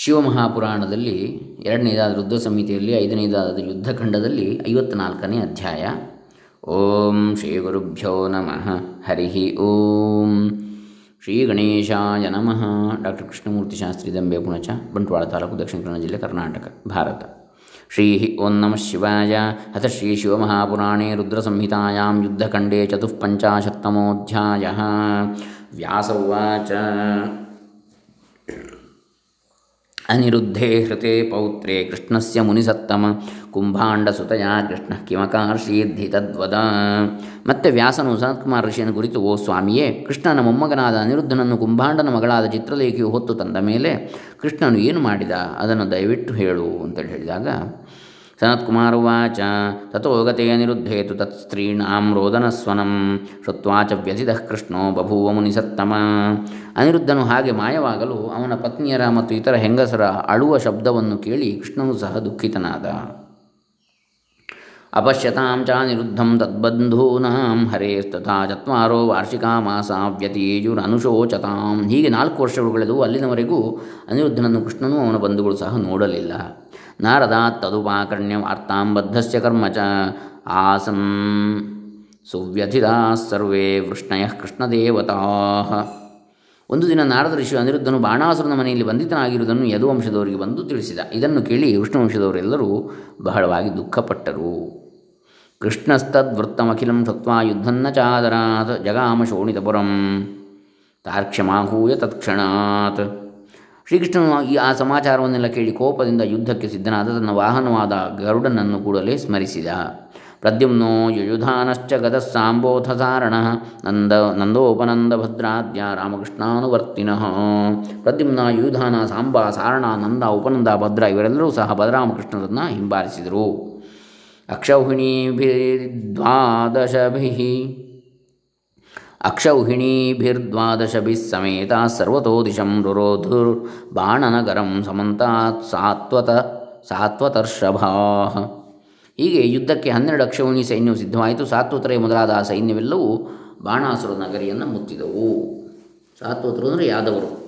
ಶಿವಮಹಾಪುರಾಣದಲ್ಲಿ ಎರಡನೇದಾದ ರುದ್ರ ಸಂಹಿತೆಯಲ್ಲಿ ಐದನೇದಾದ ಯುದ್ಧಖಂಡದಲ್ಲಿ ಐವತ್ನಾಲ್ಕನೇ ಅಧ್ಯಾಯ. ಓಂ ಶ್ರೀ ಗುರುಭ್ಯೋ ನಮಃ. ಹರಿ ಓಂ. ಶ್ರೀ ಗಣೇಶಾಯ ನಮಃ. ಡಾಕ್ಟರ್ ಕೃಷ್ಣಮೂರ್ತಿ ಶಾಸ್ತ್ರಿ ದಂಬೆ ಪುಣಚ, ಬಂಟ್ವಾಳ ತಾಲೂಕು, ದಕ್ಷಿಣ ಕನ್ನಡ ಜಿಲ್ಲೆ ಕರ್ನಾಟಕ, ಭಾರತ. ಶ್ರೀ ಓಂ ನಮಃ ಶಿವಾಯ. ಅಥ ಶ್ರೀ ಶಿವಮಹಾಪುರಾಣೇ ರುದ್ರಸಂಹಿತಾಯಾಂ ಯುದ್ಧಖಂಡೇ ಚತುಃಪಂಚಾಶತ್ತಮೋಧ್ಯಾಯ ವ್ಯಾಸ ಉವಾಚ. ಅನಿರುದ್ಧೇ ಹೃತೆ ಪೌತ್ರೆ ಕೃಷ್ಣಸ್ಯ ಮುನಿಸತ್ತಮ ಕುಂಭಾಂಡಸುತಯ ಕೃಷ್ಣ ಕಿಮಕಾರ್ಷೀರ್ಧಿ ತದ್ವದ ಮತ್ತೆ ವ್ಯಾಸನು ಸನತ್ಕುಮಾರ ಋಷಿಯನ್ನು ಕುರಿತು, ಓ ಸ್ವಾಮಿಯೇ, ಕೃಷ್ಣನ ಮೊಮ್ಮಗನಾದ ಅನಿರುದ್ಧನನ್ನು ಕುಂಭಾಂಡನ ಮಗಳಾದ ಚಿತ್ರಲೇಖಿಯು ಹೊತ್ತು ತಂದ ಮೇಲೆ ಕೃಷ್ಣನು ಏನು ಮಾಡಿದ? ಅದನ್ನು ದಯವಿಟ್ಟು ಹೇಳು ಅಂತೇಳಿ ಹೇಳಿದಾಗ ಸನತ್ಕುಮಾರ ಉವಾಚ ತಥೋ ಗತೆಯ ನಿರುದ್ಧೇತು ತತ್ ಸ್ತ್ರೀಣಾಂ ರೋದನಸ್ವನಂ ಶ್ರುತ್ವಾ ಚ ಕೃಷ್ಣೋ ಬಭೂವ ಮುನಿಸತ್ತಮ ಅನಿರುದ್ಧನು ಹಾಗೆ ಮಾಯವಾಗಲು ಅವನ ಪತ್ನಿಯರ ಮತ್ತು ಇತರ ಹೆಂಗಸರ ಅಳುವ ಶಬ್ದವನ್ನು ಕೇಳಿ ಕೃಷ್ಣನು ಸಹ ದುಃಖಿತನಾದ. ಅಪಶ್ಯತಾಂ ಚಾನಿರುದ್ಧಂ ತದ್ಬಂಧೂನಾಂ ಹರೇಸ್ತಥಾ ಚತ್ವಾರೋ ವಾರ್ಷಿಕ ಮಾಸ ವ್ಯತೀಜುರನುಶೋಚತಾಂ ಹೀಗೆ ನಾಲ್ಕು ವರ್ಷಗಳೆದವು ಅಲ್ಲಿನವರೆಗೂ ಅನಿರುದ್ಧನನ್ನು ಕೃಷ್ಣನೂ ಅವನ ಬಂಧುಗಳು ಸಹ ನೋಡಲಿಲ್ಲ. ನಾರದಾತ್ ತದುಪಾಕರ್ಣ್ಯ ವಾರ್ತಾಂಬದ್ಧಸ್ಯ ಕರ್ಮ ಚ ಆಸನ್ ಸುವ್ಯಥಿತಾ ಸರ್ವೇ ವೃಷ್ಣಯ ಕೃಷ್ಣದೇವತಾ ಒಂದು ದಿನ ನಾರದ ಋಷಿ ಅನಿರುದ್ಧನು ಬಾಣಾಸುರನ ಮನೆಯಲ್ಲಿ ಬಂಧಿತನಾಗಿರುವುದನ್ನು ಯದುವಂಶದವರಿಗೆ ಬಂದು ತಿಳಿಸಿದ. ಇದನ್ನು ಕೇಳಿ ವಿಷ್ಣುವಂಶದವರೆಲ್ಲರೂ ಬಹಳವಾಗಿ ದುಃಖಪಟ್ಟರು. ಕೃಷ್ಣಸ್ತದ್ವೃತ್ತಮಖಿಲಂ ಸತ್ವಾ ಯುದ್ಧನ್ನ ಚಾದರಾತ್ ಜಗಾಮ ಶೋಣಿತಪುರಂ ತಾರ್ಕ್ಷ್ಯಮಾಹೂಯ ತತ್ಕ್ಷಣಾತ್। ಶ್ರೀಕೃಷ್ಣನು ಈ ಆ ಸಮಾಚಾರವನ್ನೆಲ್ಲ ಕೇಳಿ ಕೋಪದಿಂದ ಯುದ್ಧಕ್ಕೆ ಸಿದ್ಧನಾದ ತನ್ನ ವಾಹನವಾದ ಗರುಡನನ್ನು ಕೂಡಲೇ ಸ್ಮರಿಸಿದ. ಪ್ರದ್ಯುಮ್ನೋ ಯಯುಧಾನಶ್ಚ ಗದಸ್ಸಾಂಬೋಧಧಾರಣ ನಂದ ನಂದೋಪನಂದ ಭದ್ರಾದ್ಯ ರಾಮಕೃಷ್ಣಾನುವರ್ತಿನಃ. ಪ್ರದ್ಯುಮ್ನ ಯುಧಾನ ಸಾಂಬ, ಸಾರಣ, ನಂದ, ಉಪನಂದ, ಭದ್ರ ಇವರೆಲ್ಲರೂ ಸಹ ಬಲರಾಮಕೃಷ್ಣರನ್ನು ಹಿಂಬಾಲಿಸಿದರು. ಅಕ್ಷೌಹಿಣೀಭಿರ್ದ್ವಾದಶಭಿ ಅಕ್ಷೌಹಿಣೀಭಿರ್ದ್ವಾದಶಭಿಃ ಸಮೇತ ಸರ್ವತೋ ದಿಶಂ ರುರೋಧುರ್ ಬಾಣನಗರಂ ಸಮಂತಾತ್ ಸಾತ್ವತ ಸಾತ್ವತರ್ಷಭಾ ಹೀಗೆ ಯುದ್ಧಕ್ಕೆ ಹನ್ನೆರಡು ಅಕ್ಷೌಹಿಣಿ ಸೈನ್ಯವು ಸಿದ್ಧವಾಯಿತು. ಸಾತ್ವತರೆ ಮೊದಲಾದ ಆ ಸೈನ್ಯವೆಲ್ಲವೂ ಬಾಣಾಸುರ ನಗರಿಯನ್ನು ಮುತ್ತಿದವು. ಸಾತ್ವತರು ಅಂದರೆ ಯಾದವರು.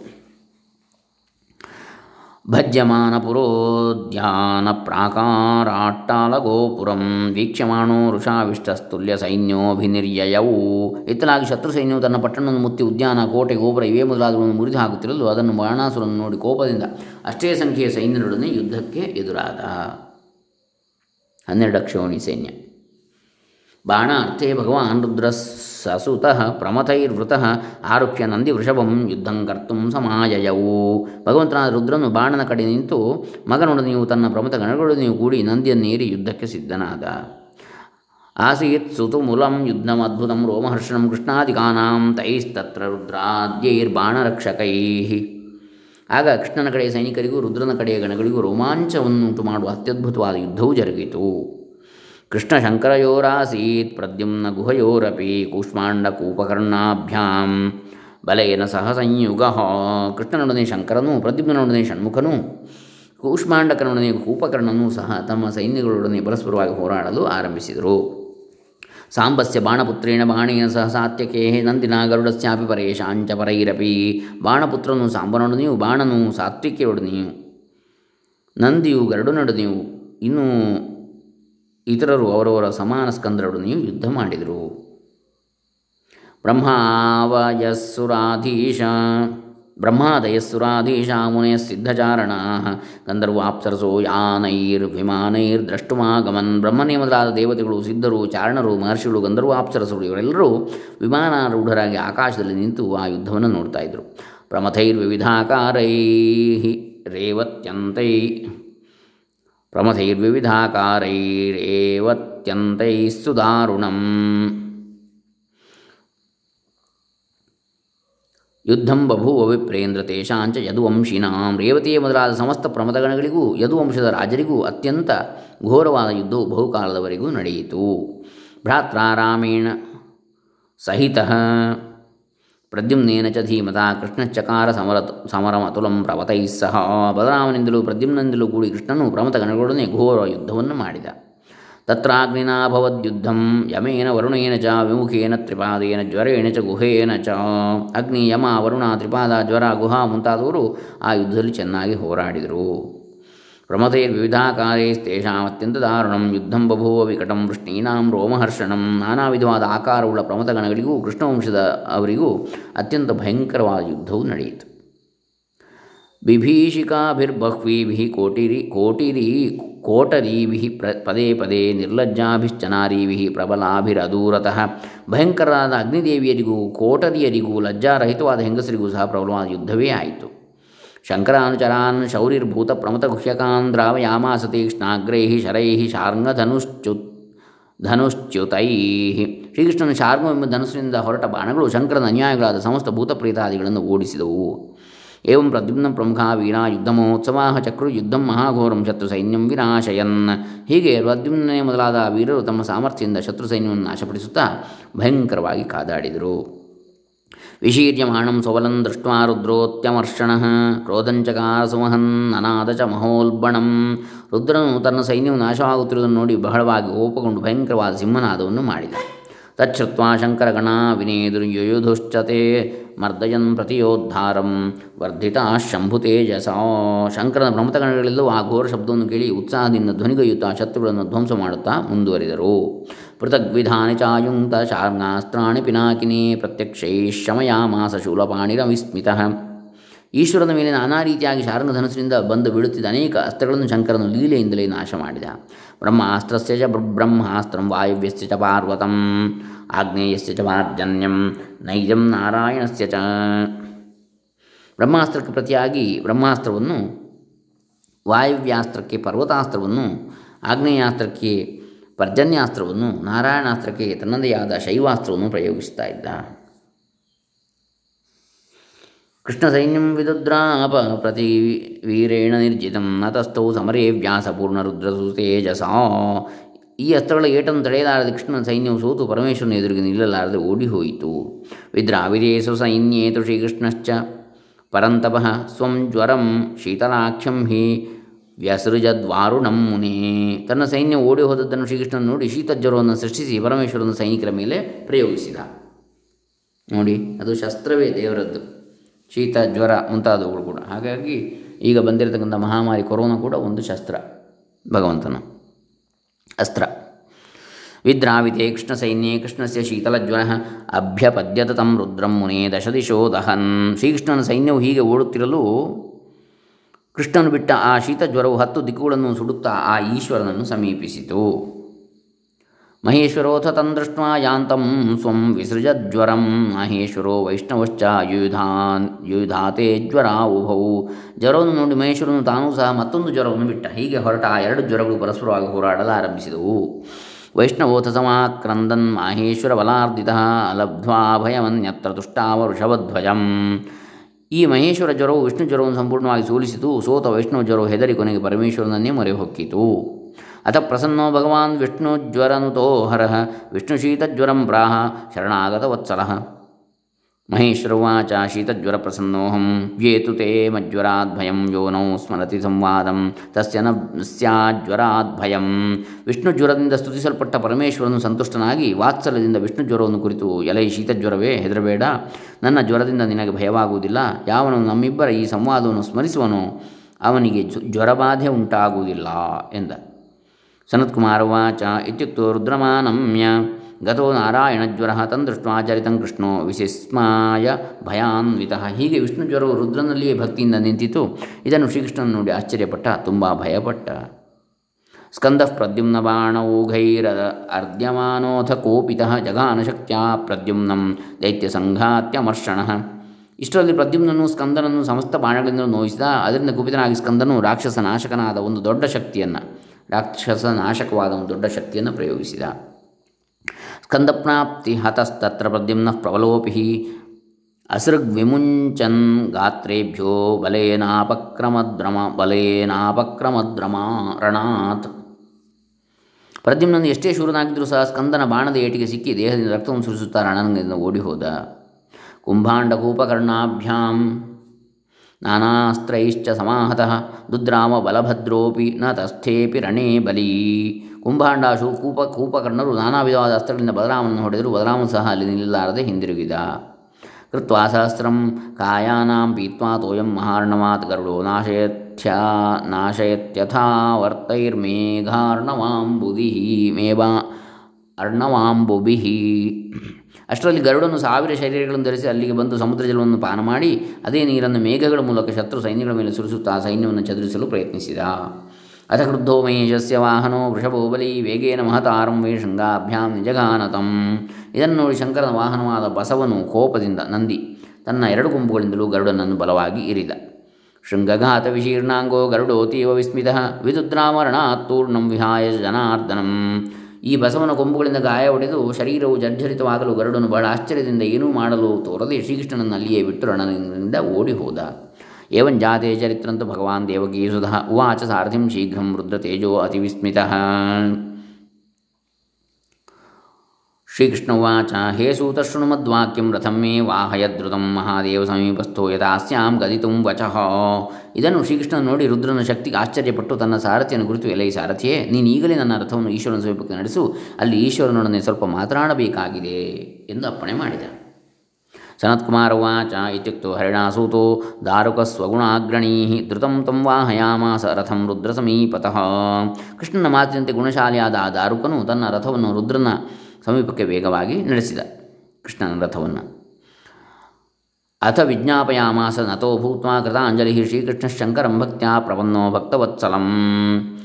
ಭಜ್ಯಮಾನ ಪುರೋದ್ಯಾನ ಪ್ರಾಕಾರಾಟ್ಟಾಲಗೋಪುರಂ ವೀಕ್ಷ್ಯಮಾಣೋ ಋಷಾವಿಷ್ಟಸ್ತುಲ್ಯ ಸೈನ್ಯೋಭಿನಿರ್ಯಯವು ಇತ್ತಲಾಗಿ ಶತ್ರು ಸೈನ್ಯವು ತನ್ನ ಪಟ್ಟಣವನ್ನು ಮುತ್ತಿ ಉದ್ಯಾನ, ಕೋಟೆ, ಗೋಪುರ ಇವೇ ಮೊದಲಾದವನ್ನು ಮುರಿದು ಹಾಕುತ್ತಿರಲು ಅದನ್ನು ಬಾಣಾಸುರನ್ನು ನೋಡಿ ಕೋಪದಿಂದ ಅಷ್ಟೇ ಸಂಖ್ಯೆಯ ಸೈನ್ಯರೊಡನೆ ಯುದ್ಧಕ್ಕೆ ಎದುರಾದ. ಹನ್ನೆರಡು ಅಕ್ಷೋಣಿ ಸೈನ್ಯ. ಬಾಣ ಅರ್ಥೇ ಭಗವಾನ್ ರುದ್ರ ಸಸುತಃ ಪ್ರಮಥೈರ್ವೃತಃ ಆರುಕ್ಯ ನಂದಿ ವೃಷಭಂ ಯುದ್ಧಂ ಕರ್ತು ಸಮಾಯಯವು ಭಗವಂತನಾದ ರುದ್ರನು ಬಾಣನ ಕಡೆ ನಿಂತು ಮಗನೊಡನೆಯೂ ತನ್ನ ಪ್ರಮಥ ಗಣಗಳೊಡನೆಯೂ ಕೂಡಿ ನಂದಿಯನ್ನೇರಿ ಯುದ್ಧಕ್ಕೆ ಸಿದ್ಧನಾದ. ಆಸೀತ್ ಯುದ್ಧಮ ಯುದ್ಧಮದ್ಭುತಂ ರೋಮಹರ್ಷಣಂ ಕೃಷ್ಣಾಧಿಕಾನಾಂ ತೈಸ್ತತ್ರ ರುದ್ರಾದ್ಯೈರ್ಬಾಣರಕ್ಷಕೈ. ಆಗ ಕೃಷ್ಣನ ಕಡೆಯ ಸೈನಿಕರಿಗೂ ರುದ್ರನ ಕಡೆಯ ಗಣಗಳಿಗೂ ರೋಮಾಂಚವನ್ನುಂಟು ಮಾಡುವ ಅತ್ಯದ್ಭುತವಾದ ಯುದ್ಧವು ಜರುಗಿತು. ಕೃಷ್ಣ ಶಂಕರಯೋರಾಸೀತ್ ಪ್ರದ್ಯುಮ್ನ ಗುಹಯೋರಪಿ ಕೂಷ್ಮಾಂಡ ಕೂಪಕರ್ಣಾಭ್ಯಾಂ ಬಲೇನ ಸಹ ಸಂಯುಗ ಕೃಷ್ಣನೊಡನೆ ಶಂಕರನೂ, ಪ್ರದ್ಯುಮ್ನೊಡನೆ ಷಣ್ಮುಖನೂ, ಕೂಷ್ಮಾಂಡಕನೊಡನೆ ಕೂಪಕರ್ಣನೂ ಸಹ ತಮ್ಮ ಸೈನ್ಯಗಳೊಡನೆ ಪರಸ್ಪರವಾಗಿ ಹೋರಾಡಲು ಆರಂಭಿಸಿದರು. ಸಾಂಬಸ್ಯ ಬಾಣಪುತ್ರೇಣ ಬಾಣೇನ ಸಹ ಸಾತ್ಯಕೇ ನಂದಿನ ಗರುಡಸ್ಯಾಪಿ ಪರೇಶಾಂಚ ಪರೈರಪಿ, ಬಾಣಪುತ್ರನು ಸಾಂಬನೊಡನೆಯೂ, ಬಾಣನು ಸಾತ್ವಿಕೆಯೊಡನೆಯೂ, ನಂದಿಯು ಗರುಡನೊಡನೆಯೂ, ಇನ್ನು ಇತರರು ಅವರವರ ಸಮಾನ ಸ್ಕಂದರೊಡನೆಯೂ ಯುದ್ಧ ಮಾಡಿದರು. ಬ್ರಹ್ಮಾವಯಸ್ಸುರಾಧೀಶ ಬ್ರಹ್ಮಾದಯಸ್ಸುರಾಧೀಶ ಮುನೆಯ ಸಿದ್ಧಚಾರಣಾ, ಗಂಧರ್ವಾಪ್ಸರಸೋ ವಿಮಾನೈರ್ ಬ್ರಹ್ಮನೇ ಬ್ರಹ್ಮನೇಮದಾದ ದೇವತೆಗಳು ಸಿದ್ಧರು, ಚಾರಣರು, ಮಹರ್ಷಿಗಳು, ಗಂಧರ್ವಾಪ್ಸರಸರು ಇವರೆಲ್ಲರೂ ವಿಮಾನಾರೂಢರಾಗಿ ಆಕಾಶದಲ್ಲಿ ನಿಂತು ಆ ಯುದ್ಧವನ್ನು ನೋಡ್ತಾ ಇದ್ದರು ಪ್ರಮಥೈರ್ವಿವಿಧಾಕಾರೈ ರೇವತ್ಯಂತೈ ದಾರುಣಂ ಯುದ್ಧಂ ಬಭೂವ ವಿಪ್ರೇಂದ್ರ ತೇಷಾಂಚ ಯದುವಂಶಿನಾಂ. ರೇವತಿಯ ಮೊದಲಾದ ಸಮಸ್ತ ಪ್ರಮದಗಣಗಳಿಗೂ ಯದುವಂಶದ ರಾಜರಿಗೂ ಅತ್ಯಂತ ಘೋರವಾದ ಯುದ್ಧವು ಬಹುಕಾಲದವರೆಗೂ ನಡೆಯಿತು. ಭ್ರಾತ್ರಾರಾಮೇಣ ಸಹಿತ ಪ್ರದ್ಯುಮ್ನೇನ ಚ ಧೀಮತ ಕೃಷ್ಣಶ್ಚಕಾರ ಸಮರ ಸಮರಮತುಲಂ ಪ್ರವತೈ ಸಹ. ಬಲರಾಮನಿಂದಲೂ ಪ್ರದ್ಯುಮ್ನಿಂದಲೂ ಕೂಡಿ ಕೃಷ್ಣನು ಪ್ರಮತ ಗಣಗಳೊಡನೆ ಘೋರ ಯುದ್ಧವನ್ನು ಮಾಡಿದ. ತತ್ರಾಗ್ನಿನಾ ಯುದ್ಧಂ ಯಮೇನ ವರುಣೇನ ಚ, ವಿಮುಖೇನ ತ್ರಿಪಾದೇನ, ಜ್ವರೇಣ ಚ, ಗುಹೇನ ಚ, ಅಗ್ನಿ, ಯಮ, ವರುಣ, ತ್ರಿಪಾದ, ಜ್ವರ, ಗುಹಾ ಮುಂತಾದವರು ಆ ಯುದ್ಧದಲ್ಲಿ ಚೆನ್ನಾಗಿ ಹೋರಾಡಿದರು. ಪ್ರಮಥೈರ್ವಿವಿಧಾಕಾರೈಸ್ತೇಷಾಂ ಅತ್ಯಂತ ದಾರುಣಂ ಯುದ್ಧಂ ಬಭೂವ ವಿಕಟಂ ವೃಷ್ಣೀನಾಂ ರೋಮಹರ್ಷಣಂ ನಾನಾ ವಿಧವಾದ ಆಕಾರವುಳ್ಳ ಪ್ರಮಥಗಣಗಳಿಗೂ ಕೃಷ್ಣವಂಶದ ಅವರಿಗೂ ಅತ್ಯಂತ ಭಯಂಕರವಾದ ಯುದ್ಧವು ನಡೆಯಿತು. ಬಿಭೀಷಿಕಾಭಿರ್ಬಹ್ವೀಭಿ ಕೋಟಿರಿ ಕೋಟಿರಿ, ಕೋಟರೀಭಿ ಪ್ರ, ಪದೇ ಪದೇ ನಿರ್ಲಜ್ಜಾಭಿಶ್ಚನಾರೀಭಿ ಪ್ರಬಲಾಭಿರದೂರತಃ. ಭಯಂಕರರಾದ ಅಗ್ನಿದೇವಿಯರಿಗೂ, ಕೋಟರಿಯರಿಗೂ ಲಜ್ಜಾರಹಿತವಾದ ಹೆಂಗಸರಿಗೂ ಸಹ ಪ್ರಬಲವಾದ ಯುದ್ಧವೇ ಆಯಿತು. ಶಂಕರಾನುಚರಾನ್ ಶೌರಿರ್ಭೂತ ಪ್ರಮಥಗುಹ್ಯಕಾನ್ ದ್ರಾವಯಾಮಾಸ ತೀಕ್ಷ್ಣಾಗ್ರೈ ಶರೈ ಶಾರ್ಂಗಧನುಶ್ಚು ಧನುಶ್ಚ್ಯುತೈ. ಶ್ರೀಕೃಷ್ಣನ ಶಾರ್ಂಗವೆಂಬ ಧನುಸ್ಸಿನಿಂದ ಹೊರಟ ಬಾಣಗಳು ಶಂಕರನ ಅನ್ಯಾಯಗಳಾದ ಸಮಸ್ತ ಭೂತಪ್ರೀತಾದಿಗಳನ್ನು ಓಡಿಸಿದವು. ಏವಂ ಪ್ರದ್ಯುಮ್ನ ಪ್ರಮುಖ ವೀರಾ ಯುದ್ಧಮಹೋತ್ಸವಾ ಚಕ್ರು ಯುದ್ಧಂ ಮಹಾಘೋರಂ ಶತ್ರು ಸೈನ್ಯಂ ವಿನಾಶಯನ್. ಹೀಗೆ ಪ್ರದ್ಯುಮ್ನೇ ಮೊದಲಾದ ವೀರರು ತಮ್ಮ ಸಾಮರ್ಥ್ಯದಿಂದ ಶತ್ರು ಸೈನ್ಯವನ್ನು ನಾಶಪಡಿಸುತ್ತಾ ಭಯಂಕರವಾಗಿ ಕಾದಾಡಿದರು. ವಿಶೀರ್ಯಮಾಣಂ ಸ್ವಬಲಂ ದೃಷ್ಟ್ವಾ ರುದ್ರೋತ್ಯಮರ್ಷಣ ಕ್ರೋಧಂಚಕಾರ ಸುಮಹನ್ ಅನಾದ ಚ ಮಹೋಲ್ಬಣಂ ರುದ್ರನು ತನ್ನ ಸೈನ್ಯವು ನಾಶವಾಗುತ್ತಿರುವುದನ್ನು ನೋಡಿ ಬಹಳವಾಗಿ ಕೋಪಗೊಂಡು ಭಯಂಕರವಾದ ಸಿಂಹನಾದವನ್ನು ಮಾಡಿದ. ತಚ್ಛ್ರುತ್ವಾ ಶಂಕರಗಣ ವಿನೇದುರ್ಯುಯುಧುಶ್ಚತೆ ಮರ್ದಯನ್ ಪ್ರತಿಯೋದ್ಧಾರಂ ವರ್ಧಿತ ಶಂಭುತೇಜಸ ಶಂಕರನ ಪ್ರಮಥಗಣಗಳೆಲ್ಲವೂ ಆ ಘೋರ ಶಬ್ದವನ್ನು ಕೇಳಿ ಉತ್ಸಾಹದಿಂದ ಧ್ವನಿಗೈಯುತ್ತಾ ಶತ್ರುಗಳನ್ನು ಧ್ವಂಸ ಮಾಡುತ್ತಾ ಮುಂದುವರಿದರು. ಪೃಥಗ್ವಿಧಾನಿ ಚಾಯುಂಕ್ತ ಶಾರ್ಗಾಸ್ತ್ರಾಣಿ ಪಿನಾಕಿನಿ ಪ್ರತ್ಯಕ್ಷೈ ಶಮಯಾಮಾಸ ಶೂಲಪಾಣಿರ ವಿಸ್ಮಿತಃ ಈಶ್ವರನ ಮೇಲೆ ನಾನಾ ರೀತಿಯಾಗಿ ಶಾರಂಗಧನಸ್ಸಿನಿಂದ ಬಂದು ಬಿಡುತ್ತಿದ್ದ ಅನೇಕ ಅಸ್ತ್ರಗಳನ್ನು ಶಂಕರನು ಲೀಲೆಯಿಂದಲೇ ನಾಶ ಮಾಡಿದ. ಬ್ರಹ್ಮಾಸ್ತ್ರಸ್ಯ ಚ ಬ್ರಹ್ಮಾಸ್ತ್ರಂ ವಾಯುವ್ಯಸ್ಯ ಚ ಪಾರ್ವತಂ, ಆಗ್ನೇಯಸ್ಯ ಚ ಮಾರ್ಜನ್ಯಂ ನೈಜಂ ನಾರಾಯಣಸ್ಯ ಚ. ಬ್ರಹ್ಮಾಸ್ತ್ರಕ್ಕೆ ಪ್ರತಿಯಾಗಿ ಬ್ರಹ್ಮಾಸ್ತ್ರವನ್ನು, ವಾಯುವ್ಯಾಸ್ತ್ರಕ್ಕೆ ಪರ್ವತಾಸ್ತ್ರವನ್ನು, ಆಗ್ನೇಯಾಸ್ತ್ರಕ್ಕೆ ಪರ್ಜನ್ಯಾಸ್ತ್ರವನ್ನು, ನಾರಾಯಣಾಸ್ತ್ರಕ್ಕೆ ತನ್ನದೇ ಆದ ಶೈವಾಸ್ತ್ರವನ್ನು ಪ್ರಯೋಗಿಸ್ತಾ ಇದ್ದ. ಕೃಷ್ಣಸೈನ್ಯಂ ವಿದುದ್ರಾಪ ಪ್ರತಿ ವೀರೇಣ ನಿರ್ಜಿತಂ ನತಸ್ಥೌ ಸಮರೇ ವ್ಯಾಸಪೂರ್ಣರುದ್ರಸು ತೇಜಸ. ಈ ಅಸ್ತ್ರಗಳ ಏಟನ್ನು ತಡೆಯಲಾರದೆ ಕೃಷ್ಣನ ಸೈನ್ಯವು ಸೋತು ಪರಮೇಶ್ವರನ ಎದುರಿಗೆ ನಿಲ್ಲಲಾರದೆ ಓಡಿಹೋಯಿತು. ವಿದ್ರಾವಿರೇಸು ಸೈನ್ಯೇತು ಶ್ರೀಕೃಷ್ಣಶ್ಚ ಪರಂತಪಃ ಸ್ವಂ ಜ್ವರಂ ಶೀತಲಾಖ್ಯಂ ಹಿ ವ್ಯಸೃಜದ್ವಾರುಣಂ ಮುನೇ. ತನ್ನ ಸೈನ್ಯ ಓಡಿ ಹೋದದ್ದನ್ನು ಶ್ರೀಕೃಷ್ಣನ ನೋಡಿ ಶೀತಜ್ವರವನ್ನು ಸೃಷ್ಟಿಸಿ ಪರಮೇಶ್ವರನ ಸೈನಿಕರ ಮೇಲೆ ಪ್ರಯೋಗಿಸಿದ. ನೋಡಿ, ಅದು ಶಸ್ತ್ರವೇ ದೇವರದ್ದು. ಶೀತ, ಜ್ವರ ಮುಂತಾದವುಗಳು ಕೂಡ. ಹಾಗಾಗಿ ಈಗ ಬಂದಿರತಕ್ಕಂಥ ಮಹಾಮಾರಿ ಕೊರೋನಾ ಕೂಡ ಒಂದು ಶಸ್ತ್ರ, ಭಗವಂತನ ಅಸ್ತ್ರ. ವಿದ್ರಾವಿತೆ ಕೃಷ್ಣ ಸೈನ್ಯೆ ಕೃಷ್ಣಸ್ಯ ಶೀತಲಜ್ವರ ಅಭ್ಯಪದ್ಯತ ತಂ ರುದ್ರಂ ಮುನೇ ದಶದಿಶೋ ದಹನ್. ಶ್ರೀಕೃಷ್ಣನ ಸೈನ್ಯವು ಹೀಗೆ ಓಡುತ್ತಿರಲು ಕೃಷ್ಣನು ಬಿಟ್ಟ ಆ ಶೀತಜ್ವರವು ಹತ್ತು ದಿಕ್ಕುಗಳನ್ನು ಸುಡುತ್ತಾ ಆ ಈಶ್ವರನನ್ನು ಸಮೀಪಿಸಿತು. ಮಹೇಶ್ವರೋಥ ತಂದೃಷ್ಟ್ವಾ ಯಾಂತಂ ಸ್ವಂ ವಿಸೃಜಜ್ವರಂ. ಮಹೇಶ್ವರೋ ವೈಷ್ಣವಶ್ಚ ಯುಧಾನ್ ಯುಧಾತೆ ಜ್ವರ ಉಭೌ. ಜ್ವರವನ್ನು ನೋಡಿ ಮಹೇಶ್ವರನು ತಾನೂ ಸಹ ಮತ್ತೊಂದು ಜ್ವರವನ್ನು ಬಿಟ್ಟ. ಹೀಗೆ ಹೊರಟ ಆ ಎರಡು ಜ್ವರಗಳು ಪರಸ್ಪರವಾಗಿ ಹೋರಾಡಲು ಆರಂಭಿಸಿದವು ವೈಷ್ಣವೋಥ ಸಮಾಕ್ರಂದನ್ ಮಾಹೇಶ್ವರ ಬಲಾರ್ಧಿತ ಲಬ್ಧ್ವಾ ಭಯವನ್ಯತ್ರ ತುಷ್ಟಾವ ವೃಷಭಧ್ವಜಂ. ಈ ಮಹೇಶ್ವರ ಜ್ವರವು ವಿಷ್ಣು ಜ್ವರವನ್ನು ಸಂಪೂರ್ಣವಾಗಿ ಸೋಲಿಸಿತು. ಸೋತ ವೈಷ್ಣವ ಜ್ವರವು ಹೆದರಿ ಕೊನೆಗೆ ಪರಮೇಶ್ವರನನ್ನೇ ಮೊರೆ ಹೊಕ್ಕಿತು. ಅಥ ಪ್ರಸನ್ನೋ ಭಗವಾನ್ ವಿಷ್ಣುಜ್ವರನುತೋ ಹರಃ ವಿಷ್ಣುಶೀತಜ್ವರಂ ಪ್ರಾಹ ಶರಣಾಗತವತ್ಸಲ ಮಹೇಶ್ವರವಾಚ ಶೀತಜ್ವರಪ್ರಸನ್ನೋಹಂ ವ್ಯೇತು ತೇ ಮಜ್ವರಾದ್ಭಯಂ ಯೋನೌ ಸ್ಮರತಿ ಸಂವಾದಂ ತಸ್ಯ ನ ಸ್ಯಾಜ್ವರಾದ್ಭಯಂ ವಿಷ್ಣು ಜ್ವರದಿಂದ ಸ್ತುತಿಸಲ್ಪಟ್ಟ ಪರಮೇಶ್ವರನು ಸಂತುಷ್ಟನಾಗಿ ವಾತ್ಸಲ್ಯದಿಂದ ವಿಷ್ಣು ಜ್ವರವನ್ನು ಕುರಿತು, ಎಲೈ ಶೀತಜ್ವರವೇ ಹೆದರಬೇಡ. ನನ್ನ ಜ್ವರದಿಂದ ನಿನಗೆ ಭಯವಾಗುವುದಿಲ್ಲ. ಯಾವನು ನಮ್ಮಿಬ್ಬರ ಈ ಸಂವಾದವನ್ನು ಸ್ಮರಿಸುವನೋ, ಅವನಿಗೆ ಜ್ವರಬಾಧೆ ಉಂಟಾಗುವುದಿಲ್ಲ ಎಂದ. ಸನತ್ಕುಮಾರ ಉಚ ಇತ್ಯುಕ್ತೋ ರುದ್ರಮಾನಮ್ಯ. ಗತೋ ನಾರಾಯಣಜ್ವರ ತಂದೃಷ್ಟ್ವಾ ಚರಿತಂ ಕೃಷ್ಣೋ ವಿಶಿಸ್ಮಾಯ ಭಯಾನ್ವಿತ. ಹೀಗೆ ವಿಷ್ಣು ಜ್ವರವು ರುದ್ರನಲ್ಲಿಯೇ ಭಕ್ತಿಯಿಂದ ನಿಂತಿತು. ಇದನ್ನು ಶ್ರೀಕೃಷ್ಣನ ನೋಡಿ ಆಶ್ಚರ್ಯಪಟ್ಟ, ತುಂಬ ಭಯಪಟ್ಟ. ಸ್ಕಂದ ಪ್ರದ್ಯುಮ್ನ ಬಾಣೌಘೈರ ಅರ್ಧ್ಯಮಾನೋಥ ಕೋಪಿತ ಜಗಾನಶಕ್ತಿಯ ಪ್ರದ್ಯುಮ್ನಂ ದೈತ್ಯ ಸಂಘಾತ್ಯಮರ್ಷಣ ಇಷ್ಟರಲ್ಲಿ ಪ್ರದ್ಯುಮ್ನನು ಸ್ಕಂದನನ್ನು ಸಮಸ್ತ ಬಾಣಗಳಿಂದ ನೋಯಿಸಿದ. ಅದರಿಂದ ಕುಪಿತನಾಗಿ ಸ್ಕಂದನು ರಾಕ್ಷಸ ನಾಶಕನಾದ ಒಂದು ದೊಡ್ಡ ಶಕ್ತಿಯನ್ನು ರಾಕ್ಷಸ ನಾಶಕವಾದ ಒಂದು ದೊಡ್ಡ ಶಕ್ತಿಯನ್ನು ಪ್ರಯೋಗಿಸಿದ. ಸ್ಕಂದಪ್ರಾಪ್ತಿ ಹತಸ್ತತ್ರ ಪ್ರದ್ಯುಮ್ನ ಪ್ರಬಲೋಪಿ ಅಸೃಗ್ವಿಮುಂಚನ್ ಗಾತ್ರೇಭ್ಯೋ ಬಲೇನಾಪಕ್ರಮದ್ರಮ ಬಲೇನಾಪಕ್ರಮದ್ರಮ ರಣಾತ್ ಪ್ರದ್ಯುಮ್ನನ್ನು ಎಷ್ಟೇ ಶೂರನಾಗಿದ್ದರೂ ಸಹ ಸ್ಕಂದನ ಬಾಣದ ಏಟಿಗೆ ಸಿಕ್ಕಿ ದೇಹದಿಂದ ರಕ್ತವನ್ನು ಸುರಿಸುತ್ತಾ ರಣನಿಂದ ಓಡಿ ಹೋದ ಕುಂಭಾಂಡಕೂಪಕರ್ಣಾಭ್ಯಾಂ ನಾನಾಸ್ತ್ರೈಶ್ಚ ಸಮಾಹತಃ ದುದ್ರಾಮ ಬಲಭದ್ರೋಪಿ ನ ತಸ್ಥೇಪಿ ರಣೇ ಬಲಿ. ಕುಂಭಾಂಡಾಶು ಕೂಪ ಕೂಪಕರ್ಣರು ನಾನಾ ವಿಧವಾದ ಅಸ್ತ್ರಗಳಿಂದ ಬಲರಾಮನನ್ನು ಹೊಡೆದರು ಬಲರಾಮನು ಸಹ ಅಲ್ಲಿ ನಿಲ್ಲಲಾರದೆ ಹಿಂದಿರುಗಿದ. ಕೃತ್ವಾ ಸಹಸ್ರಂ ಕಾಯಾನಾಂ ಪೀತ್ವಾ ತೋಯಂ ಮಹಾರ್ಣವಾತ್ ಗರುಡೋ ನಾಶಯತ್ಯ, ನಾಶಯತ್ಯಥಾ ವರ್ತೈರ್ಮೇಘಾರ್ಣವಾಂಬುದಿ ಮೇವಾ ಅರ್ಣವಾಂಬುಭಿ. ಅಷ್ಟರಲ್ಲಿ ಗರುಡನು ಸಾವಿರ ಶರೀರಗಳನ್ನು ಧರಿಸಿ ಅಲ್ಲಿಗೆ ಬಂದು ಸಮುದ್ರ ಜಲವನ್ನು ಪಾನ ಮಾಡಿ, ಅದೇ ನೀರನ್ನು ಮೇಘಗಳ ಮೂಲಕ ಶತ್ರು ಸೈನ್ಯಗಳ ಮೇಲೆ ಸುರಿಸುತ್ತಾ ಸೈನ್ಯವನ್ನು ಚದುರಿಸಲು ಪ್ರಯತ್ನಿಸಿದ. ಅಥ ಕ್ರುದ್ಧೋ ಮಹೇಶಸ್ಯ ವಾಹನೋ ವೃಷಭೋ ಬಲಿ ವೇಗೇನ ಮಹತಾರಂ ವೇ ಶೃಂಗಾಭ್ಯಾಂ ನಿಜಗಾನತಂ ಇದನ್ನು ನೋಡಿ ಶಂಕರನ ವಾಹನವಾದ ಬಸವನು ಕೋಪದಿಂದ ನಂದಿ ತನ್ನ ಎರಡು ಗುಂಪುಗಳಿಂದಲೂ ಗರುಡನನ್ನು ಬಲವಾಗಿ ಇರಿದ. ಶೃಂಗಘಾತ ವಿಶೀರ್ಣಾಂಗೋ ಗರುಡೋತೀವ ವಿಸ್ಮಿತ ವಿದುದ್ರಾಮರಣಾತ್ತೂರ್ಣಂ ವಿಹಾಯ ಜನಾರ್ದನಂ. ಈ ಬಸವನ ಕೊಂಬುಗಳಿಂದ ಗಾಯ ಹೊಡೆದು ಶರೀರವು ಜರ್ಜರಿತವಾಗಲು ಗರುಡನು ಬಹಳ ಆಶ್ಚರ್ಯದಿಂದ ಏನೂ ಮಾಡಲು ತೋರದೆ ಶ್ರೀಕೃಷ್ಣನನ್ನು ಅಲ್ಲಿಯೇ ಬಿಟ್ಟು ರಣದಿಂದ ಓಡಿ ಹೋದ. ಏವಂಜಾತೆ ಚರಿತ್ರಂತ ಭಗವಾನ್ ದೇವಗೀಸುಧ ಉವಾಚ ಸಾರಥಿಂ ಶೀಘ್ರಂ ರುದ್ರ ತೇಜೋ ಅತಿವಿಸ್ಮಿತಃ. ಶ್ರೀಕೃಷ್ಣ ಉಚ ಹೇ ಸೂತ ಶೃಣುಮದ್ವಾಕ್ಯಂ ರಥಂ ಮೇ ವಾಹಯದ್ರುತಂ ಮಹಾದೇವ ಸಮೀಪಸ್ಥೋ ಯಥಾಸ್ಯಾಂ ಗದಿತುಂ ವಚಃ. ಇದನ್ನು ಶ್ರೀಕೃಷ್ಣ ನೋಡಿ ರುದ್ರನ ಶಕ್ತಿಗೆ ಆಶ್ಚರ್ಯಪಟ್ಟು ತನ್ನ ಸಾರಥಿಯನ್ನು ಕುರಿತು ಎಲೆ ಸಾರಥಿಯೇ, ನೀನು ಈಗಲೇ ನನ್ನ ರಥವನ್ನು ಈಶ್ವರನ ಸಮೀಪಕ್ಕೆ ನಡೆಸು, ಅಲ್ಲಿ ಈಶ್ವರನೊಡನೆ ಸ್ವಲ್ಪ ಮಾತನಾಡಬೇಕಾಗಿದೆ ಎಂದು ಅಪ್ಪಣೆ ಮಾಡಿದ. ಸನತ್ಕುಮಾರ ಉಚ ಇತ್ಯುಕ್ತೋ ಹರಿಣಾಸೂತೋ ದಾರುಕಸ್ವಗುಣಾಗ್ರಣೀ ಧೃತಂ ತಂ ವಾಹಯಾಮಾಸ ರಥಂ ರುದ್ರ ಸಮೀಪತಃ. ಕೃಷ್ಣನ ಮಾತಿನಂತೆ ಗುಣಶಾಲಿಯಾದ ಆ ದಾರುಕನು ತನ್ನ ರಥವನ್ನು ರುದ್ರನ ಸಮೀಪಕ್ಕೆ ವೇಗವಾಗಿ ನಡೆಸಿದ ಕೃಷ್ಣನ ರಥವನ್ನು. ಅಥ ವಿಜ್ಞಾಪಯಾಮಾಸ ನತೋ ಭೂತ್ವಾ ಕೃತಾಂಜಲಿ ಶ್ರೀಕೃಷ್ಣ ಶಂಕರಂ ಭಕ್ತ್ಯಾ ಪ್ರಪನ್ನೋ ಭಕ್ತವತ್ಸಲಂ.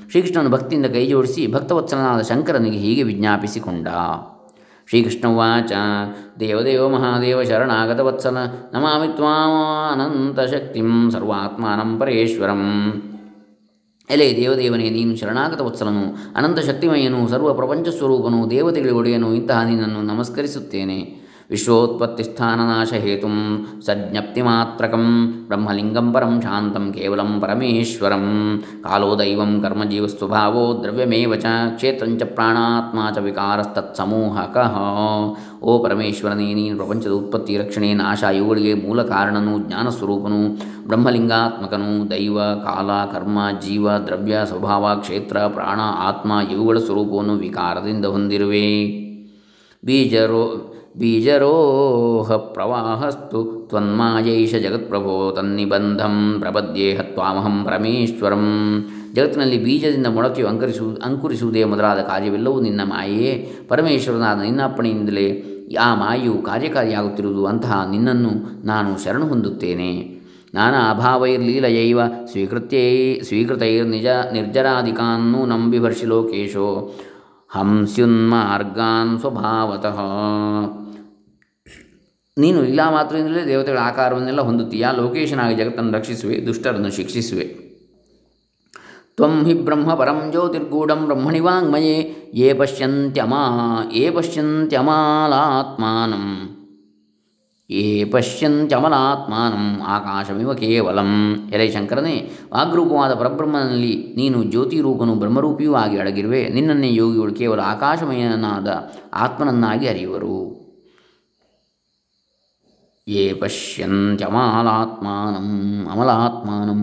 ಶ್ರೀಕೃಷ್ಣನು ಭಕ್ತಿಯಿಂದ ಕೈ ಜೋಡಿಸಿ ಭಕ್ತವತ್ಸಲನಾದ ಶಂಕರನಿಗೆ ಹೀಗೆ ವಿಜ್ಞಾಪಿಸಿಕೊಂಡ. ಶ್ರೀಕೃಷ್ಣ ಉಚ ದೇವದೇವ ಮಹಾದೇವ ಶರಣಾಗತವತ್ಸಲ, ನಮಾಮಿ ತ್ವಾಮಾನಂತಶಕ್ತಿಂ ಸರ್ವಾತ್ಮಾನಂ ಪರೇಶ್ವರಂ. ಎಲೆ ದೇವದೇವನೇ, ನೀನು ಶರಣಾಗತ ವತ್ಸಲನು. ಅನಂತ ಶಕ್ತಿಮಯನು, ಸರ್ವ ಪ್ರಪಂಚ ಸ್ವರೂಪನು ದೇವತೆಗಳಿಗೆ ಒಡೆಯನು, ಇಂತಹ ನಿನ್ನನ್ನು ನಮಸ್ಕರಿಸುತ್ತೇನೆ. ವಿಶ್ವೋತ್ಪತ್ತಿಸ್ಥಾನನಾಶ ಹೇತು ಸಜ್ಞಪ್ತಿಮಾತ್ರಕಂ ಬ್ರಹ್ಮಲಿಂಗಂ ಪರಂ ಶಾಂತಂ ಕೇವಲಂ ಪರಮೇಶ್ವರಂ ಕಾಲೋ ದೈವಂ ಕರ್ಮಜೀವಸ್ವಭಾವೋ ದ್ರವ್ಯಮೇವ ಚ ಕ್ಷೇತ್ರಂಚ ಪ್ರಾಣಾತ್ಮ ಚ ವಿಕಾರಸ್ತತ್ಸಮೂಹಕಃ ಓ ಪರಮೇಶ್ವರನೇ ನೀನು ಪ್ರಪಂಚದ ಉತ್ಪತ್ತಿ ರಕ್ಷಣೆ ನಾಶ ಇವುಗಳಿಗೆ ಮೂಲ ಕಾರಣನು ಜ್ಞಾನಸ್ವರೂಪನು ಬ್ರಹ್ಮಲಿಂಗಾತ್ಮಕನು ದೈವ ಕಾಲ ಕರ್ಮ ಜೀವ ದ್ರವ್ಯ ಸ್ವಭಾವ ಕ್ಷೇತ್ರ ಪ್ರಾಣ ಆತ್ಮ ಇವುಗಳ ಸ್ವರೂಪವನ್ನು ವಿಕಾರದಿಂದ ಹೊಂದಿರುವೆ ಬೀಜರೋ ಬೀಜರೋಹ ಪ್ರವಾಹಸ್ತು ತ್ವನ್ಮಾಯೈಷ ಜಗತ್ಪ್ರಭೋ ತನ್ನಿಬಂಧಂ ಪ್ರಪದ್ಯೇಹ ತ್ವಾಮಹಂ ಪರಮೇಶ್ವರಂ ಜಗತ್ತಿನಲ್ಲಿ ಬೀಜದಿಂದ ಮೊಳಕೆಯು ಅಂಕರಿಸು ಅಂಕುರಿಸುವುದೇ ಮೊದಲಾದ ಕಾರ್ಯವೆಲ್ಲವೂ ನಿನ್ನ ಮಾಯೆಯೇ. ಪರಮೇಶ್ವರನಾದ ನಿನ್ನ ಅಪ್ಪಣೆಯಿಂದಲೇ ಆ ಮಾಯೆಯು ಕಾರ್ಯಕಾರಿಯಾಗುತ್ತಿರುವುದು, ಅಂತಹ ನಿನ್ನನ್ನು ನಾನು ಶರಣು ಹೊಂದುತ್ತೇನೆ. ನಾನಾ ಅಭಾವೈರ್ಲೀಲಯೈವ ಸ್ವೀಕೃತ್ಯೈ ಸ್ವೀಕೃತೈರ್ನಿಜ ನಿರ್ಜರಾಧಿಕಾನ್ನೂ ನಂಬಿಭರ್ಷಿ ಲೋಕೇಶೋ ಹಂಸ್ಯುನ್ಮಾರ್ಗಾನ್ ಸ್ವಭಾವತಃ. ನೀನು ಇಲ್ಲ ಮಾತ್ರದಿಂದಲೇ ದೇವತೆಗಳ ಆಕಾರವನ್ನೆಲ್ಲ ಹೊಂದುತ್ತೀಯಾ? ಲೋಕೇಶನಾಗಿ ಜಗತ್ತನ್ನು ರಕ್ಷಿಸುವೆ, ದುಷ್ಟರನ್ನು ಶಿಕ್ಷಿಸುವೆ. ತ್ವಂ ಹಿ ಬ್ರಹ್ಮ ಪರಂ ಜ್ಯೋತಿರ್ಗೂಢಂ ಬ್ರಹ್ಮಣಿ ವಾಂಗ್ಮಯೇ ಯೇ ಪಶ್ಯಂತ್ಯಮಾ, ಯೇ ಪಶ್ಯಂತ್ಯಮಾಲಾತ್ಮಾನಂ. ಯೇ ಪಶ್ಯಂತ್ಯಮಲಾತ್ಮಾನಂ, ಆಕಾಶಮಿವ ಕೇವಲಂ. ಎಲೆ ಶಂಕರನೇ ವಾಗ್ರೂಪವಾದ ಪರಬ್ರಹ್ಮನಲ್ಲಿ ನೀನು ಜ್ಯೋತಿರೂಪನು ಬ್ರಹ್ಮರೂಪಿಯೂ ಆಗಿ ಅಡಗಿರುವೆ. ನಿನ್ನನ್ನೇ ಯೋಗಿಗಳು ಕೇವಲ ಆಕಾಶಮಯನಾದ ಆತ್ಮನನ್ನಾಗಿ ಅರಿಯುವರು. ಯೇ ಪಶ್ಯಂತ್ಯಮಾಲಾತ್ಮಾನಂ ಅಮಲಾತ್ಮಾನಂ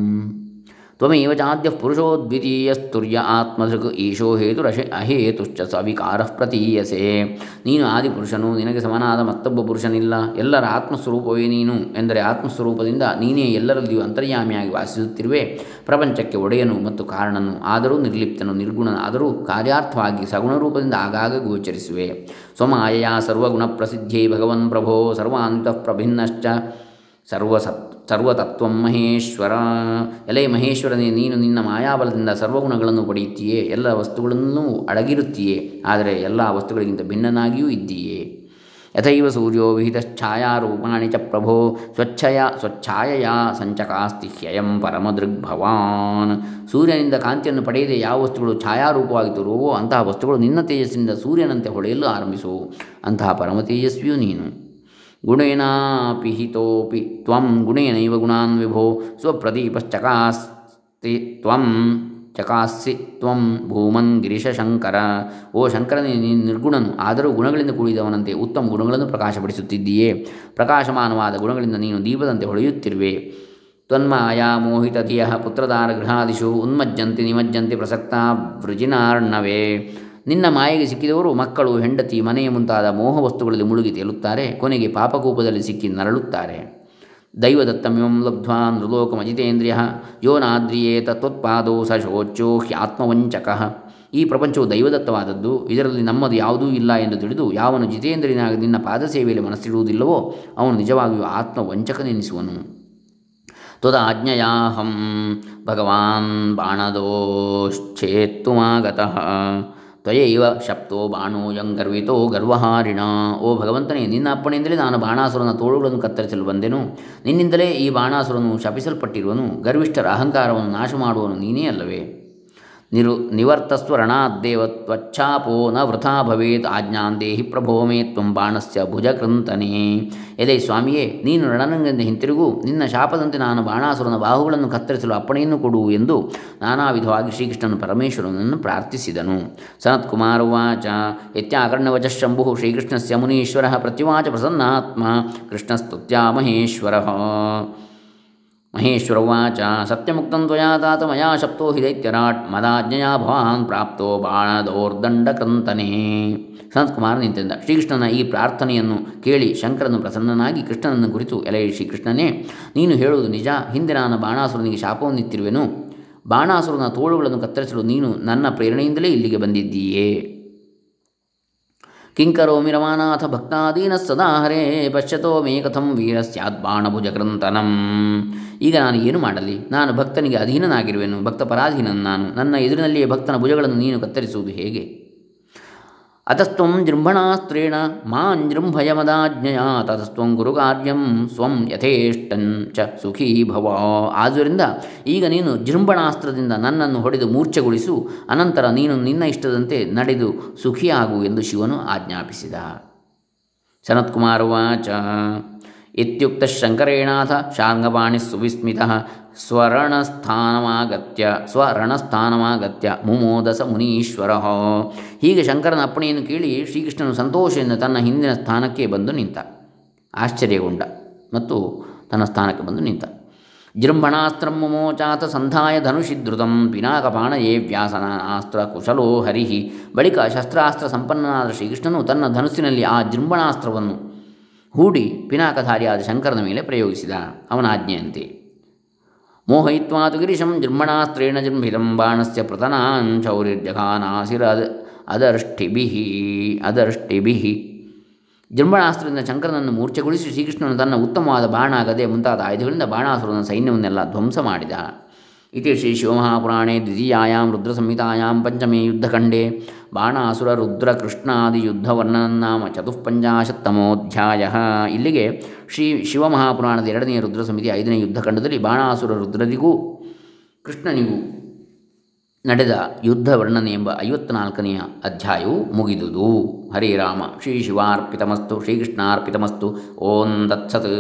ತ್ವಮೇವ ಚಾದ್ಯ ಪುರುಷೋ ದ್ವಿತೀಯಸ್ತುರ್ಯ ಆತ್ಮಧೃಕ್ ಈಶೋ ಹೇತುರಶ ಅಹೇತುಶ್ಚ ಸವಿಕಾರ ಪ್ರತೀಯಸೆ. ನೀನು ಆದಿಪುರುಷನು, ನಿನಗೆ ಸಮನಾದ ಮತ್ತೊಬ್ಬ ಪುರುಷನಿಲ್ಲ. ಎಲ್ಲರ ಆತ್ಮಸ್ವರೂಪವೇ ನೀನು ಎಂದರೆ ಆತ್ಮಸ್ವರೂಪದಿಂದ ನೀನೇ ಎಲ್ಲರಲ್ಲಿಯೂ ಅಂತರ್ಯಾಮಿಯಾಗಿ ವಾಸಿಸುತ್ತಿರುವೆ. ಪ್ರಪಂಚಕ್ಕೆ ಒಡೆಯನು ಮತ್ತು ಕಾರಣನು, ಆದರೂ ನಿರ್ಲಿಪ್ತನು, ನಿರ್ಗುಣನಾದರೂ ಕಾರ್ಯಾರ್ಥವಾಗಿ ಸಗುಣರೂಪದಿಂದ ಆಗಾಗ ಗೋಚರಿಸುವೆ. ಸ್ವಮಾಯಯ ಸರ್ವಗುಣ ಪ್ರಸಿದ್ಧಿ ಭಗವನ್ ಪ್ರಭೋ ಸರ್ವಾಂತಃ ಪ್ರಭಿನ್ನಶ್ಚ. ಸರ್ವಸತ್ ಸರ್ವತತ್ವ ಮಹೇಶ್ವರ. ಎಲೆ ಮಹೇಶ್ವರನೇ, ನೀನು ನಿನ್ನ ಮಾಯಾಬಲದಿಂದ ಸರ್ವಗುಣಗಳನ್ನು ಪಡೆಯುತ್ತೀಯೇ, ಎಲ್ಲ ವಸ್ತುಗಳನ್ನು ಅಡಗಿರುತ್ತೀಯೇ, ಆದರೆ ಎಲ್ಲ ವಸ್ತುಗಳಿಗಿಂತ ಭಿನ್ನನಾಗಿಯೂ ಇದ್ದೀಯೇ. ಯಥೈವ ಸೂರ್ಯೋ ವಿಹಿತಶ್ಛಾಯಾರೂಪಾಣಿ ಚ ಪ್ರಭೋ, ಸ್ವಚ್ಛಯ, ಸ್ವಚ್ಛಾಯಯ ಸಂಚಕಾಸ್ತಿ ಹ್ಯಯಂ ಪರಮದೃಗ್ಭವಾನ್ ಸೂರ್ಯನಿಂದ ಕಾಂತಿಯನ್ನು ಪಡೆಯದೆ ಯಾವ ವಸ್ತುಗಳು ಛಾಯಾರೂಪವಾಗಿ ತೋರುವವೋ ಅಂತಹ ವಸ್ತುಗಳು ನಿನ್ನ ತೇಜಸ್ಸಿನಿಂದ ಸೂರ್ಯನಂತೆ ಹೊಳೆಯಲು ಆರಂಭಿಸು. ಅಂತಹ ಪರಮ ತೇಜಸ್ವಿಯು ನೀನು. ಗುಣೇನಾಪಿ ಹಿತೋಪಿ ತ್ವಂ ಗುಣೇನೈವ ಗುಣಾನ್ ವಿಭೋ ಸ್ವಪ್ರದೀಪಶ್ಚಕಾಸ್ತಿ ತ್ವಂ ಚಕಾಸ್ಸಿ ತ್ವಂ ಭೂಮನ್ ಗಿರೀಶ ಶಂಕರ. ಓ ಶಂಕರನೇ ನಿರ್ಗುಣನು, ಆದರೂ ಗುಣಗಳಿಂದ ಕೂಡಿದವನಂತೆ ಉತ್ತಮ ಗುಣಗಳನ್ನು ಪ್ರಕಾಶಪಡಿಸುತ್ತಿದ್ದೀಯೇ. ಪ್ರಕಾಶಮಾನವಾದ ಗುಣಗಳಿಂದ ನೀನು ದೀಪದಂತೆ ಹೊಳೆಯುತ್ತಿರುವೆ. ತ್ವನ್ಮಾಯಾ ಮೋಹಿತಧಿಯ ಪುತ್ರದಾರ ಗೃಹಾದಿಷು ಉನ್ಮಜ್ಜಂತಿ ನಿಮಜ್ಜಂತಿ ಪ್ರಸಕ್ತ ವೃಜಿನಾರ್ಣವೇ. ನಿನ್ನ ಮಾಯೆಗೆ ಸಿಕ್ಕಿದವರು ಮಕ್ಕಳು, ಹೆಂಡತಿ, ಮನೆಯ ಮುಂತಾದ ಮೋಹ ವಸ್ತುಗಳಲ್ಲಿ ಮುಳುಗಿ ತೇಲುತ್ತಾರೆ, ಕೊನೆಗೆ ಪಾಪಕೂಪದಲ್ಲಿ ಸಿಕ್ಕಿ ನರಳುತ್ತಾರೆ. ದೈವದತ್ತಮಿಮಂ ಲಬ್ಧ್ವಾ ನೃಲೋಕಮಜಿತೇಂದ್ರಿಯ ಯೋ ನಾದ್ರಿಯೇತ ತ್ವತ್ಪಾದೋ ಸ ಶೋಚೋ ಹ್ಯಾತ್ಮವಂಚಕ. ಈ ಪ್ರಪಂಚವು ದೈವದತ್ತವಾದದ್ದು, ಇದರಲ್ಲಿ ನಮ್ಮದು ಯಾವುದೂ ಇಲ್ಲ ಎಂದು ತಿಳಿದು ಯಾವನು ಜಿತೇಂದ್ರಿಯನಾಗಿ ನಿನ್ನ ಪಾದ ಸೇವೆಯಲ್ಲಿ ಮನಸ್ಸಿಡುವುದಿಲ್ಲವೋ, ಅವನು ನಿಜವಾಗಿಯೂ ಆತ್ಮವಂಚಕನೆನಿಸುವನು. ತ್ವದಾಜ್ಞಯಾಹಂ ಭಗವಾನ್ ಬಾಣದೋಶ್ಚೇತ್ತುಮಾಗತಃ. ತ್ವಯೈವ ಶಪ್ತೋ ಬಾಣೋಯಂ ಗರ್ವಿತೋ ಗರ್ವಹಾರಿಣ ಓ ಭಗವಂತನೇ ನಿನ್ನ ಅಪ್ಪಣೆಯಿಂದಲೇ ನಾನು ಬಾಣಾಸುರನ ತೋಳುಗಳನ್ನು ಕತ್ತರಿಸಲು ಬಂದೆನು ನಿನ್ನಿಂದಲೇ ಈ ಬಾಣಾಸುರನು ಶಪಿಸಲ್ಪಟ್ಟಿರುವನು. ಗರ್ವಿಷ್ಠರ ಅಹಂಕಾರವನ್ನು ನಾಶ ಮಾಡುವನು ನೀನೇ ಅಲ್ಲವೇ? ನಿರು ನಿವರ್ತಸ್ವ ರಣಾದ್ದೇವ ತ್ವಚ್ಛಾಪೋ ನ ವೃಥಾ ಭವೇತ್ ಆಜ್ಞಾನ್ ದೇಹಿ ಪ್ರಭೋ ಮೇ ತ್ವಂ ಬಾಣಸ್ಯ ಭುಜಕೃಂತನೇ. ಎಲೆ ಸ್ವಾಮಿಯೇ, ನೀನು ರಣರಂಗದಿಂದ ಹಿಂತಿರುಗು. ನಿನ್ನ ಶಾಪದಂತೆ ನಾನು ಬಾಣಾಸುರನ ಬಾಹುಗಳನ್ನು ಕತ್ತರಿಸಲು ಅಪ್ಪಣೆಯನ್ನು ಕೊಡು ಎಂದು ನಾನಾ ವಿಧವಾಗಿ ಶ್ರೀಕೃಷ್ಣನು ಪರಮೇಶ್ವರನನ್ನು ಪ್ರಾರ್ಥಿಸಿದನು. ಸನತ್ಕುಮಾರ ಉಚ ಇತ್ಯಾಕರ್ಣವಚ ಶಂಭು ಶ್ರೀಕೃಷ್ಣಸ್ಯ ಮುನೀಶ್ವರ ಪ್ರತಿವಾಚ ಪ್ರಸನ್ನಾತ್ಮ ಕೃಷ್ಣಸ್ತುತ್ಯಾ ಮಹೇಶ್ವರ. ಮಹೇಶ್ವರ ಉವಾಚ, ಸತ್ಯಮುಕ್ತಂ ತ್ವಯಾ ತಾತ ಮಯಾ ಶಪ್ತೋ ಹಿ ದೈತ್ಯರಾಟ್ ಮದಾಜ್ಞೆಯ ಭವಾನ್ ಪ್ರಾಪ್ತೋ ಬಾಣದೋರ್ದಂಡಕೃಂತನೇ ಸನತ್ಕುಮಾರ ನಿಂತಿದ್ದ. ಶ್ರೀಕೃಷ್ಣನ ಈ ಪ್ರಾರ್ಥನೆಯನ್ನು ಕೇಳಿ ಶಂಕರನು ಪ್ರಸನ್ನನಾಗಿ ಕೃಷ್ಣನನ್ನು ಕುರಿತು ಎಲೆ ಶ್ರೀಕೃಷ್ಣನೇ, ನೀನು ಹೇಳುವುದು ನಿಜ ಹಿಂದೆ ನಾನು ಬಾಣಾಸುರನಿಗೆ ಶಾಪವನ್ನಿತ್ತಿರುವೆನು ಬಾಣಾಸುರನ ತೋಳುಗಳನ್ನು ಕತ್ತರಿಸಲು ನೀನು ನನ್ನ ಪ್ರೇರಣೆಯಿಂದಲೇ ಇಲ್ಲಿಗೆ ಬಂದಿದ್ದೀಯೇ. ಕಿಂಕರೋಮಿ ರಮಾನಾಥ ಭಕ್ತಾದೀನ ಸದಾ ಹರೇ ಪಶ್ಯತೋ ಮೇ ಕಥಂ ವೀರ ಸ್ಯಾದ್ಬಾಣಭುಜಗ್ರಂಥನಂ ಈಗ ನಾನು ಏನು ಮಾಡಲಿ? ನಾನು ಭಕ್ತನಿಗೆ ಅಧೀನನಾಗಿರುವೆನು, ಭಕ್ತ ಪರಾಧೀನನು ನಾನು ನನ್ನ ಎದುರಿನಲ್ಲಿಯೇ ಭಕ್ತನ ಭುಜಗಳನ್ನು ನೀನು ಕತ್ತರಿಸುವುದು ಹೇಗೆ? ಅತಸ್ತ್ವಂ ಜೃಂಭಣಾಸ್ತ್ರೇಣ ಮಾಂಜೃಂಭಯ ಮದಾಜ್ಞೆಯ ತತಸ್ತ್ವಂ ಗುರುಕಾರ್ಯಂ ಸ್ವಂ ಯಥೇಷ್ಟಂ ಚ ಸುಖೀ ಭವ. ಆದ್ದರಿಂದ ಈಗ ನೀನು ಜೃಂಭಣಾಸ್ತ್ರದಿಂದ ನನ್ನನ್ನು ಹೊಡೆದು ಮೂರ್ಛೆಗೊಳಿಸು, ಅನಂತರ ನೀನು ನಿನ್ನ ಇಷ್ಟದಂತೆ ನಡೆದು ಸುಖಿಯಾಗು ಎಂದು ಶಿವನು ಆಜ್ಞಾಪಿಸಿದ. ಸನತ್ಕುಮಾರ ವಾಚ. ಇತ್ಯುಕ್ತ ಶಂಕರೇಣಾಥ ಶಾರ್ಂಗಪಾಣಿ ಸುವಿಸ್ಮಿತ ಸ್ವರಣಸ್ಥಾನಮಾಗತ್ಯ ಸ್ವರಣಸ್ಥಾನಮಾಗತ್ಯ ಮುಮೋದಸ ಮುನೀಶ್ವರ ಹೀಗೆ ಶಂಕರನ ಅಪ್ಪಣೆಯನ್ನು ಕೇಳಿ ಶ್ರೀಕೃಷ್ಣನು ಸಂತೋಷದಿಂದ ತನ್ನ ಹಿಂದಿನ ಸ್ಥಾನಕ್ಕೆ ಬಂದು ನಿಂತ, ಆಶ್ಚರ್ಯಗೊಂಡ ಮತ್ತು ತನ್ನ ಸ್ಥಾನಕ್ಕೆ ಬಂದು ನಿಂತ. ಜೃಂಭಣಾಸ್ತ್ರ ಮುಮೋಚಾತ ಸಂಧಾಯ ಧನುಷಿಧೃತಂ ವ್ಯಾಸನ ಆಸ್ತ್ರ ಕುಶಲೋ ಹರಿಹಿ. ಬಳಿಕ ಶಸ್ತ್ರಾಸ್ತ್ರ ಸಂಪನ್ನನಾದ ಶ್ರೀಕೃಷ್ಣನು ತನ್ನ ಧನುಸ್ಸಿನಲ್ಲಿ ಆ ಜೃಂಭಣಾಸ್ತ್ರವನ್ನು ಹೂಡಿ ಪಿನಾಕಧಾರಿಯಾದ ಶಂಕರನ ಮೇಲೆ ಪ್ರಯೋಗಿಸಿದ. ಅವನ ಆಜ್ಞೆಯಂತೆ. ತು ಗಿರಿಶಂ ಜೃಂಭಣಾಸ್ತ್ರೇಣ ಜೃಂಭಿತಂ ಬಾಣಸ್ಯ ಪ್ರತನಾಂಚೌರಿರ್ಜಘಾನಾಸಿರ ಅದರ್ಷ್ಟಿಭಿ ಅದರ್ಷ್ಟಿಭಿ. ಜೃಂಭಣಾಸ್ತ್ರದಿಂದ ಶಂಕರನನ್ನು ಮೂರ್ಛೆಗೊಳಿಸಿ ಶ್ರೀಕೃಷ್ಣನು ತನ್ನ ಉತ್ತಮವಾದ ಬಾಣ ಗದೆ ಮುಂತಾದ ಆಯುಧಗಳಿಂದ ಬಾಣಾಸುರನ ಸೈನ್ಯವನ್ನೆಲ್ಲ ಧ್ವಂಸ ಮಾಡಿದ. ಇತಿ ಶ್ರೀ ಶಿವಮಹಾಪುರಾಣೇ ದ್ವಿತೀಯಾಂ पञ्चमे ಪಂಚಮೇ ಯುದ್ಧಖಂಡೇ ಬಾಣಾಸುರ ರುದ್ರ ಕೃಷ್ಣಾದಿ ಯುದ್ಧವರ್ಣನಾಮ ಚತುಃಪಂಚಾಶತ್ತಮೋಧ್ಯಾಯ ಇಲ್ಲಿಗೆ ಶ್ರೀ ಶಿವಮಹಾಪುರಾಣದ ಎರಡನೆಯ ರುದ್ರ ಸಮಿತಿ ಐದನೇ ಯುದ್ಧಖಂಡದಲ್ಲಿ ಬಾಣಾಸುರ ರುದ್ರರಿಗೂ ಕೃಷ್ಣನಿಗೂ ನಡೆದ ಯುದ್ಧ ವರ್ಣನೆ ಎಂಬ ಐವತ್ನಾಲ್ಕನೆಯ ಅಧ್ಯಾಯವು ಮುಗಿದುದು. ಹರೇರಾಮ ಶ್ರೀ ಶಿವಾರ್ಪಿತಮಸ್ತು, ಶ್ರೀಕೃಷ್ಣಾರ್ಪಿತಮಸ್ತು, ಓಂ ದತ್ಸತ್